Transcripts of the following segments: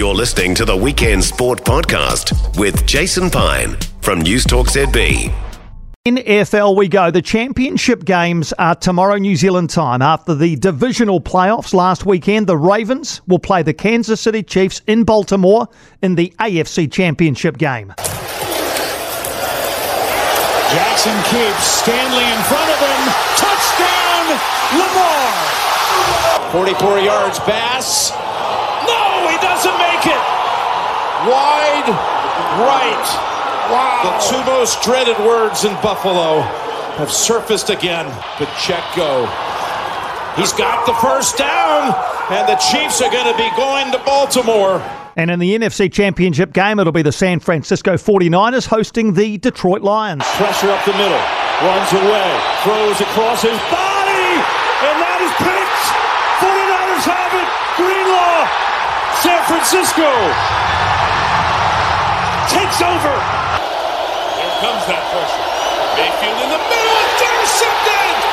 You're listening to the Weekend Sport Podcast with Jason Pine from News Talk ZB. In AFL we go. The championship games are tomorrow New Zealand time. After the divisional playoffs last weekend, the Ravens will play the Kansas City Chiefs in Baltimore in the AFC Championship game. Jackson keeps Stanley in front of him. Touchdown, Lamar. 44 yards, Bass. No, he doesn't make it. Wide right. Wow. The two most dreaded words in Buffalo have surfaced again. Pacheco. He's got the first down, and the Chiefs are going to be going to Baltimore. And in the NFC Championship game, it'll be the San Francisco 49ers hosting the Detroit Lions. Pressure up the middle. Runs away. Throws across his body. And that is picked. 49ers have it. Greenlaw. San Francisco takes over Here comes that pressure. Mayfield in the middle, intercepted!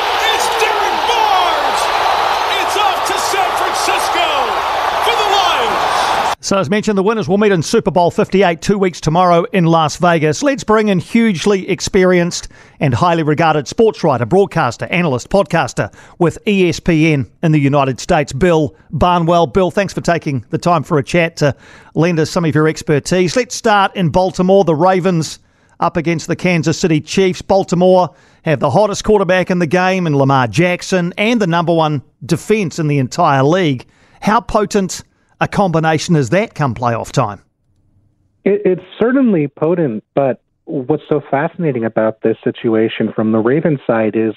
So, as mentioned, the winners will meet in Super Bowl 58 two weeks tomorrow in Las Vegas. Let's bring in hugely experienced and highly regarded sports writer, broadcaster, analyst, podcaster with ESPN in the United States, Bill Barnwell. Bill, thanks for taking the time for a chat to lend us some of your expertise. Let's start in Baltimore. The Ravens up against the Kansas City Chiefs. Baltimore have the hottest quarterback in the game in Lamar Jackson and the number one defense in the entire league. How potent a combination as that come playoff time? It, it's certainly potent, but what's so fascinating about this situation from the Ravens side is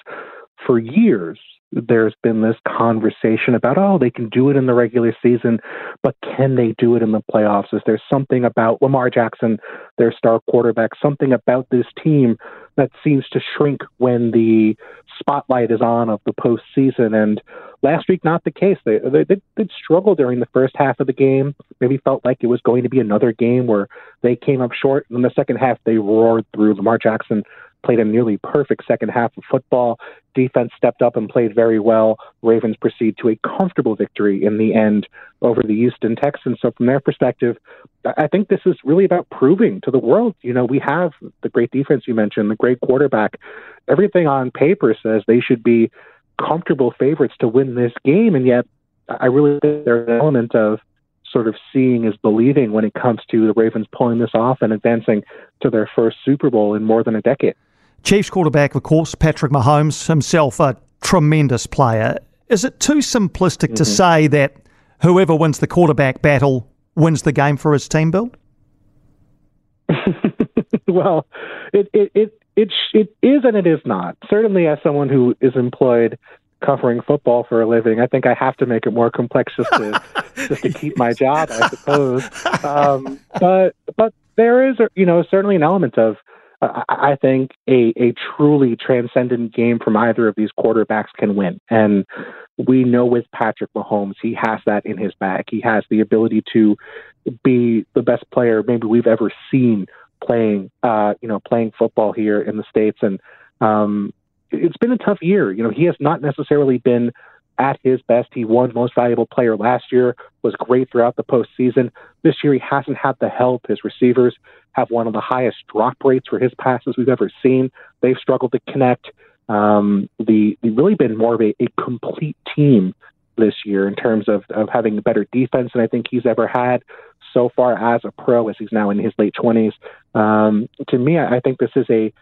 for years there's been this conversation about, oh, they can do it in the regular season, but can they do it in the playoffs? Is there something about Lamar Jackson, their star quarterback, something about this team that seems to shrink when the spotlight is on of the postseason? And last week, not the case. They, they, they did struggle during the first half of the game. Maybe felt like it was going to be another game where they came up short. And in the second half, they roared through. Lamar Jackson played a nearly perfect second half of football. Defense stepped up and played very well. Ravens proceed to a comfortable victory in the end over the Houston Texans. So, from their perspective, I think this is really about proving to the world, you know, we have the great defense you mentioned, the great quarterback. Everything on paper says they should be comfortable favorites to win this game. And yet, I really think there's an element of sort of seeing is believing when it comes to the Ravens pulling this off and advancing to their first Super Bowl in more than a decade. Chiefs quarterback, of course, Patrick Mahomes, himself a tremendous player. Is it too simplistic mm-hmm. to say that whoever wins the quarterback battle wins the game for his team, Bill? well, it, it, it, it, it is and it is not. Certainly, as someone who is employed covering football for a living, I think I have to make it more complex just to just to keep my job, I suppose. Um, but but there is, you know, certainly an element of I think a, a truly transcendent game from either of these quarterbacks can win. And we know with Patrick Mahomes, he has that in his bag. He has the ability to be the best player maybe we've ever seen playing, uh, you know, playing football here in the States. And um, it's been a tough year. You know, he has not necessarily been at his best. He won most valuable player last year, was great throughout the postseason. This year, he hasn't had the help. His receivers have one of the highest drop rates for his passes we've ever seen. They've struggled to connect. Um, the they've really been more of a, a complete team this year in terms of, of having a better defense than I think he's ever had so far as a pro, as he's now in his late 20s. Um, to me, I think this is a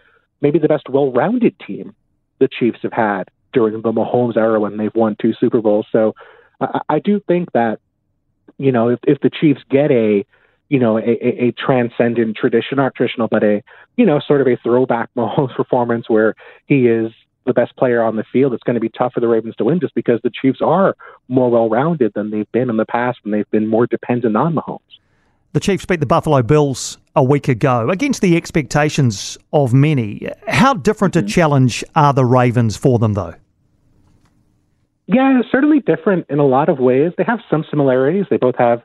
maybe the best well rounded team the Chiefs have had during the Mahomes era when they've won two Super Bowls. So I, I do think that, you know, if, if the Chiefs get a, you know, a, a, transcendent tradition, not traditional, but a, you know, sort of a throwback Mahomes performance where he is the best player on the field, it's going to be tough for the Ravens to win just because the Chiefs are more well rounded than they've been in the past and they've been more dependent on Mahomes. The Chiefs beat the Buffalo Bills a week ago against the expectations of many. How different a mm-hmm. challenge are the Ravens for them, though? Yeah, certainly different in a lot of ways. They have some similarities. They both have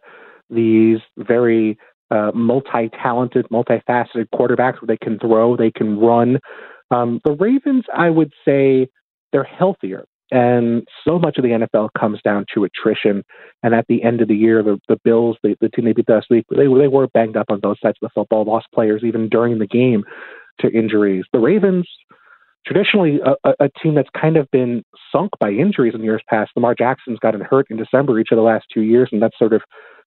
these very uh, multi-talented, multifaceted quarterbacks where they can throw, they can run. Um, the Ravens, I would say, they're healthier And so much of the NFL comes down to attrition. And at the end of the year, the, the Bills, the, the team they beat last week, they, they were banged up on both sides of the football, lost players even during the game to injuries. The Ravens, traditionally a, a, team that's kind of been sunk by injuries in years past. Lamar Jackson's gotten hurt in December each of the last two years, and that's sort of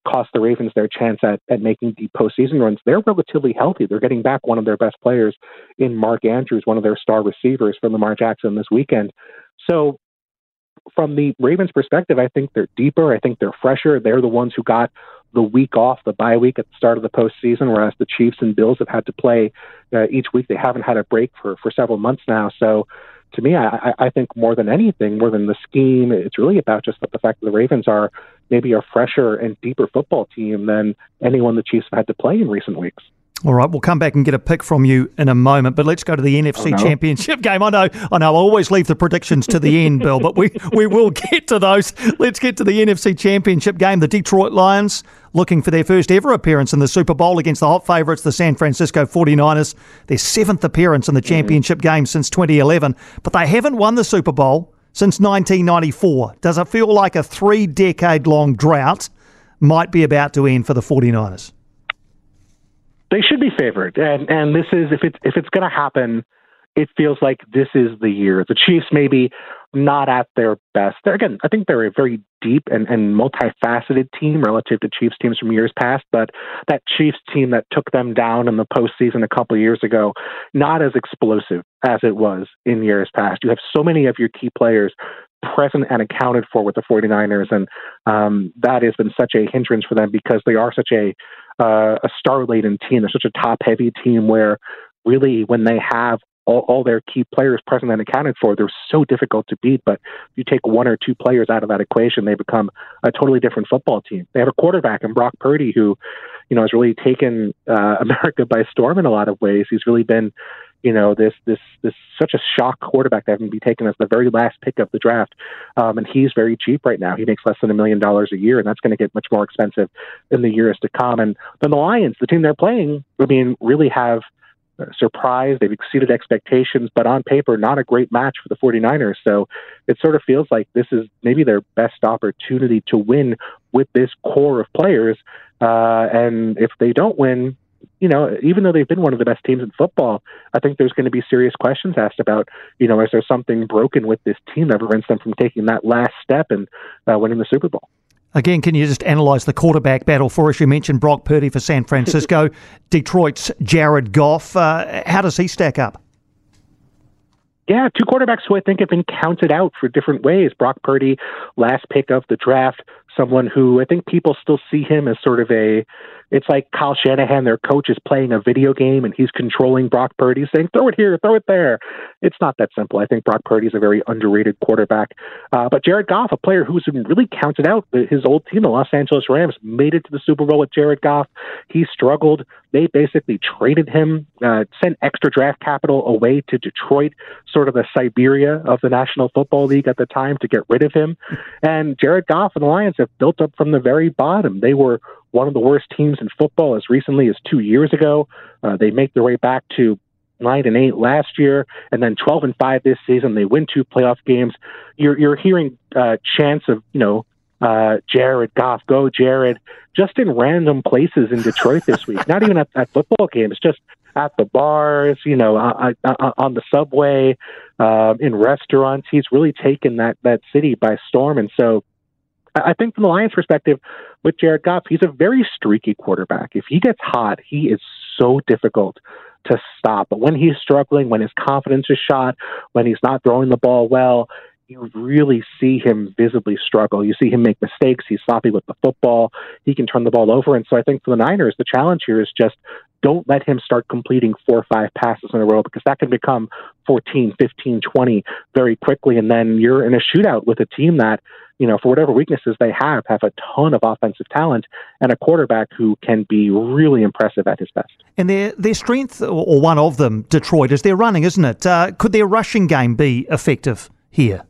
cost the Ravens their chance at, at making deep postseason runs. They're relatively healthy. They're getting back one of their best players in Mark Andrews, one of their star receivers from Lamar Jackson this weekend. So from the Ravens' perspective, I think they're deeper. I think they're fresher. They're the ones who got the week off, the bye week at the start of the postseason, whereas the Chiefs and Bills have had to play uh, each week. They haven't had a break for, for several months now. So to me, I, I think more than anything, more than the scheme, it's really about just the fact that the Ravens are maybe a fresher and deeper football team than anyone the Chiefs have had to play in recent weeks. All right, we'll come back and get a pick from you in a moment, but let's go to the NFC oh, no. Championship game. I know, I know, I always leave the predictions to the end, Bill, but we, we will get to those. Let's get to the NFC Championship game. The Detroit Lions looking for their first ever appearance in the Super Bowl against the hot favourites, the San Francisco 49ers. Their seventh appearance in the mm-hmm. championship mm-hmm. game since 2011, but they haven't won the Super Bowl since 1994. Does it feel like a three decade long drought might be about to end for the 49ers? They should be favored, and and this is if it's if it's going to happen, it feels like this is the year. The Chiefs maybe not at their best. They're, again, I think they're a very deep and, and multifaceted team relative to Chiefs teams from years past, but that Chiefs team that took them down in the postseason a couple years ago, not as explosive as it was in years past. You have so many of your key players present and accounted for with the 49ers, and um, that has been such a hindrance for them because they are such a uh, a star-laden team. They're such a top-heavy team where really when they have all, all their key players present and accounted for, they're so difficult to beat. But if you take one or two players out of that equation, they become a totally different football team. They have a quarterback in Brock Purdy who, you know, has really taken uh, America by storm in a lot of ways. He's really been, you know, this this this such a shock quarterback that can be taken as the very last pick of the draft. Um, and he's very cheap right now. He makes less than a million dollars a year, and that's going to get much more expensive in the years to come. And then the Lions, the team they're playing, I mean, really have surprised. They've exceeded expectations, but on paper, not a great match for the 49ers. So it sort of feels like this is maybe their best opportunity to win with this core of players. Uh, and if they don't win, you know, even though they've been one of the best teams in football, I think there's going to be serious questions asked about, you know, is there something broken with this team that prevents them from taking that last step and uh, winning the Super Bowl? Again, can you just analyse the quarterback battle for us? You mentioned Brock Purdy for San Francisco, Detroit's Jared Goff. Uh, how does he stack up? Yeah, two quarterbacks who I think have been counted out for different ways. Brock Purdy, last pick of the draft, someone who I think people still see him as sort of a it's like Kyle Shanahan, their coach, is playing a video game and he's controlling Brock Purdy, saying, throw it here, throw it there. It's not that simple. I think Brock Purdy is a very underrated quarterback. Uh, but Jared Goff, a player who's been really counted out, his old team, the Los Angeles Rams, made it to the Super Bowl with Jared Goff. He struggled. They basically traded him, uh, sent extra draft capital away to Detroit, sort of the Siberia of the National Football League at the time, to get rid of him. And Jared Goff and the Lions have built up from the very bottom. They were one of the worst teams in football as recently as two years ago. Uh, they make their way back to nine and eight last year, and then twelve and five this season. They win two playoff games. You're you're hearing uh, chants of you know uh, Jared Goff, go Jared, just in random places in Detroit this week. Not even at, at football games, just at the bars, you know, uh, uh, uh on the subway, uh, in restaurants. He's really taken that that city by storm, and so I think from the Lions' perspective, with Jared Goff, he's a very streaky quarterback. If he gets hot, he is so difficult to stop. But when he's struggling, when his confidence is shot, when he's not throwing the ball well, you really see him visibly struggle. You see him make mistakes. He's sloppy with the football. He can turn the ball over. And so I think for the Niners, the challenge here is just don't let him start completing four or five passes in a row because that can become 14, 15, 20 very quickly. And then you're in a shootout with a team that you know, for whatever weaknesses they have, have a ton of offensive talent and a quarterback who can be really impressive at his best. And their their strength, or one of them, Detroit, is their running, isn't it? Uh, could their rushing game be effective here?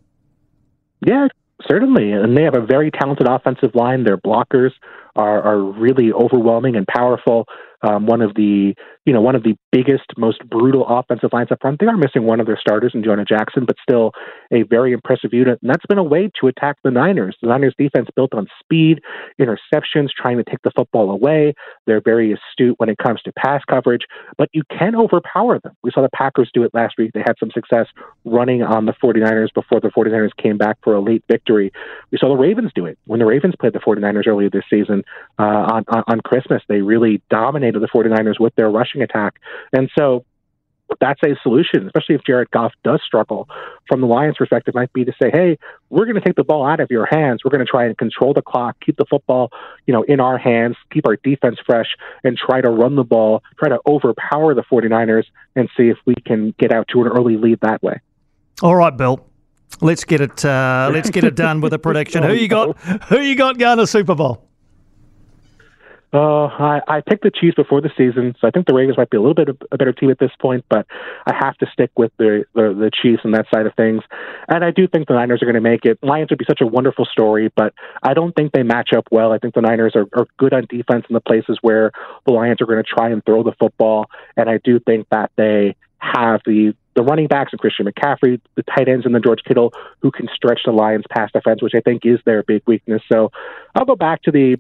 Yeah, certainly. And they have a very talented offensive line. Their blockers are, are really overwhelming and powerful. Um, one of the you know one of the biggest, most brutal offensive lines up front. They are missing one of their starters in Jonah Jackson, but still a very impressive unit. And that's been a way to attack the Niners. The Niners defense built on speed, interceptions, trying to take the football away. They're very astute when it comes to pass coverage, but you can overpower them. We saw the Packers do it last week. They had some success running on the 49ers before the 49ers came back for a late victory. We saw the Ravens do it when the Ravens played the 49ers earlier this season uh, on, on, on Christmas. They really dominated the 49ers with their rushing attack. And so that's a solution, especially if Jared Goff does struggle. From the Lions' perspective, might be to say, "Hey, we're going to take the ball out of your hands. We're going to try and control the clock, keep the football, you know, in our hands, keep our defense fresh, and try to run the ball, try to overpower the 49ers, and see if we can get out to an early lead that way." All right, Bill. Let's get it. Uh, let's get it done with a prediction. who you got? Who you got going to Super Bowl? Uh, I, I picked the Chiefs before the season, so I think the Ravens might be a little bit of a better team at this point, but I have to stick with the, the, the Chiefs and that side of things. And I do think the Niners are going to make it. Lions would be such a wonderful story, but I don't think they match up well. I think the Niners are, are good on defense in the places where the Lions are going to try and throw the football, and I do think that they have the the running backs and Christian McCaffrey, the tight ends and the George Kittle who can stretch the Lions pass defense, which I think is their big weakness. So I'll go back to the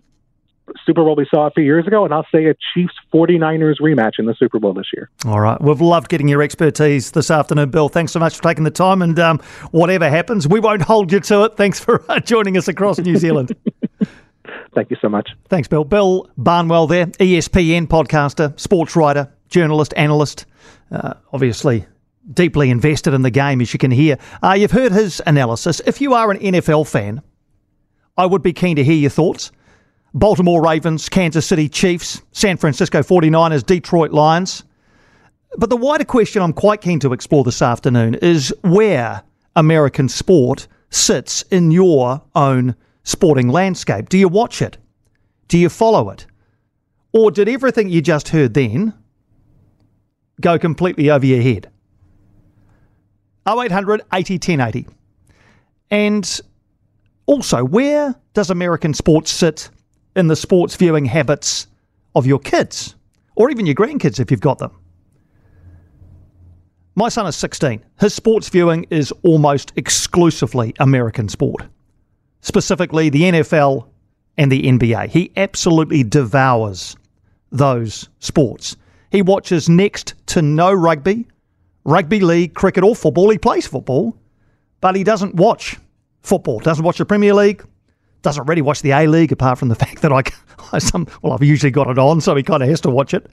Super Bowl we saw a few years ago, and I'll say a Chiefs 49ers rematch in the Super Bowl this year. All right. We've loved getting your expertise this afternoon, Bill. Thanks so much for taking the time. And um, whatever happens, we won't hold you to it. Thanks for uh, joining us across New Zealand. Thank you so much. Thanks, Bill. Bill Barnwell there, ESPN podcaster, sports writer, journalist, analyst, uh, obviously deeply invested in the game, as you can hear. Uh, you've heard his analysis. If you are an NFL fan, I would be keen to hear your thoughts. Baltimore Ravens, Kansas City Chiefs, San Francisco 49ers, Detroit Lions. But the wider question I'm quite keen to explore this afternoon is where American sport sits in your own sporting landscape. Do you watch it? Do you follow it? Or did everything you just heard then go completely over your head? 0800 80 1080. And also, where does American sports sit in the sports viewing habits of your kids or even your grandkids if you've got them. My son is 16. His sports viewing is almost exclusively American sport, specifically the NFL and the NBA. He absolutely devours those sports. He watches next to no rugby, rugby league, cricket, or football. He plays football, but he doesn't watch football, doesn't watch the Premier League, doesn't really watch the A League apart from the fact that I, I some well I've usually got it on, so he kind of has to watch it.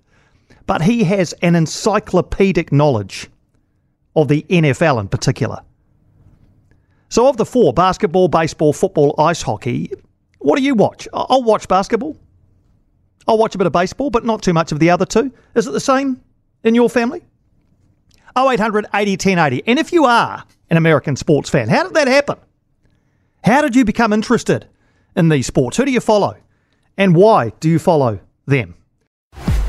But he has an encyclopedic knowledge of the NFL in particular. So of the four, basketball, baseball, football, ice hockey, what do you watch? I'll watch basketball. I'll watch a bit of baseball, but not too much of the other two. Is it the same in your family? 0800 80 1080. And if you are an American sports fan, how did that happen? How did you become interested in these sports? Who do you follow? And why do you follow them?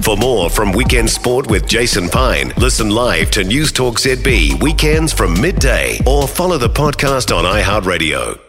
For more from Weekend Sport with Jason Pine, listen live to News Talk ZB weekends from midday or follow the podcast on iHeartRadio.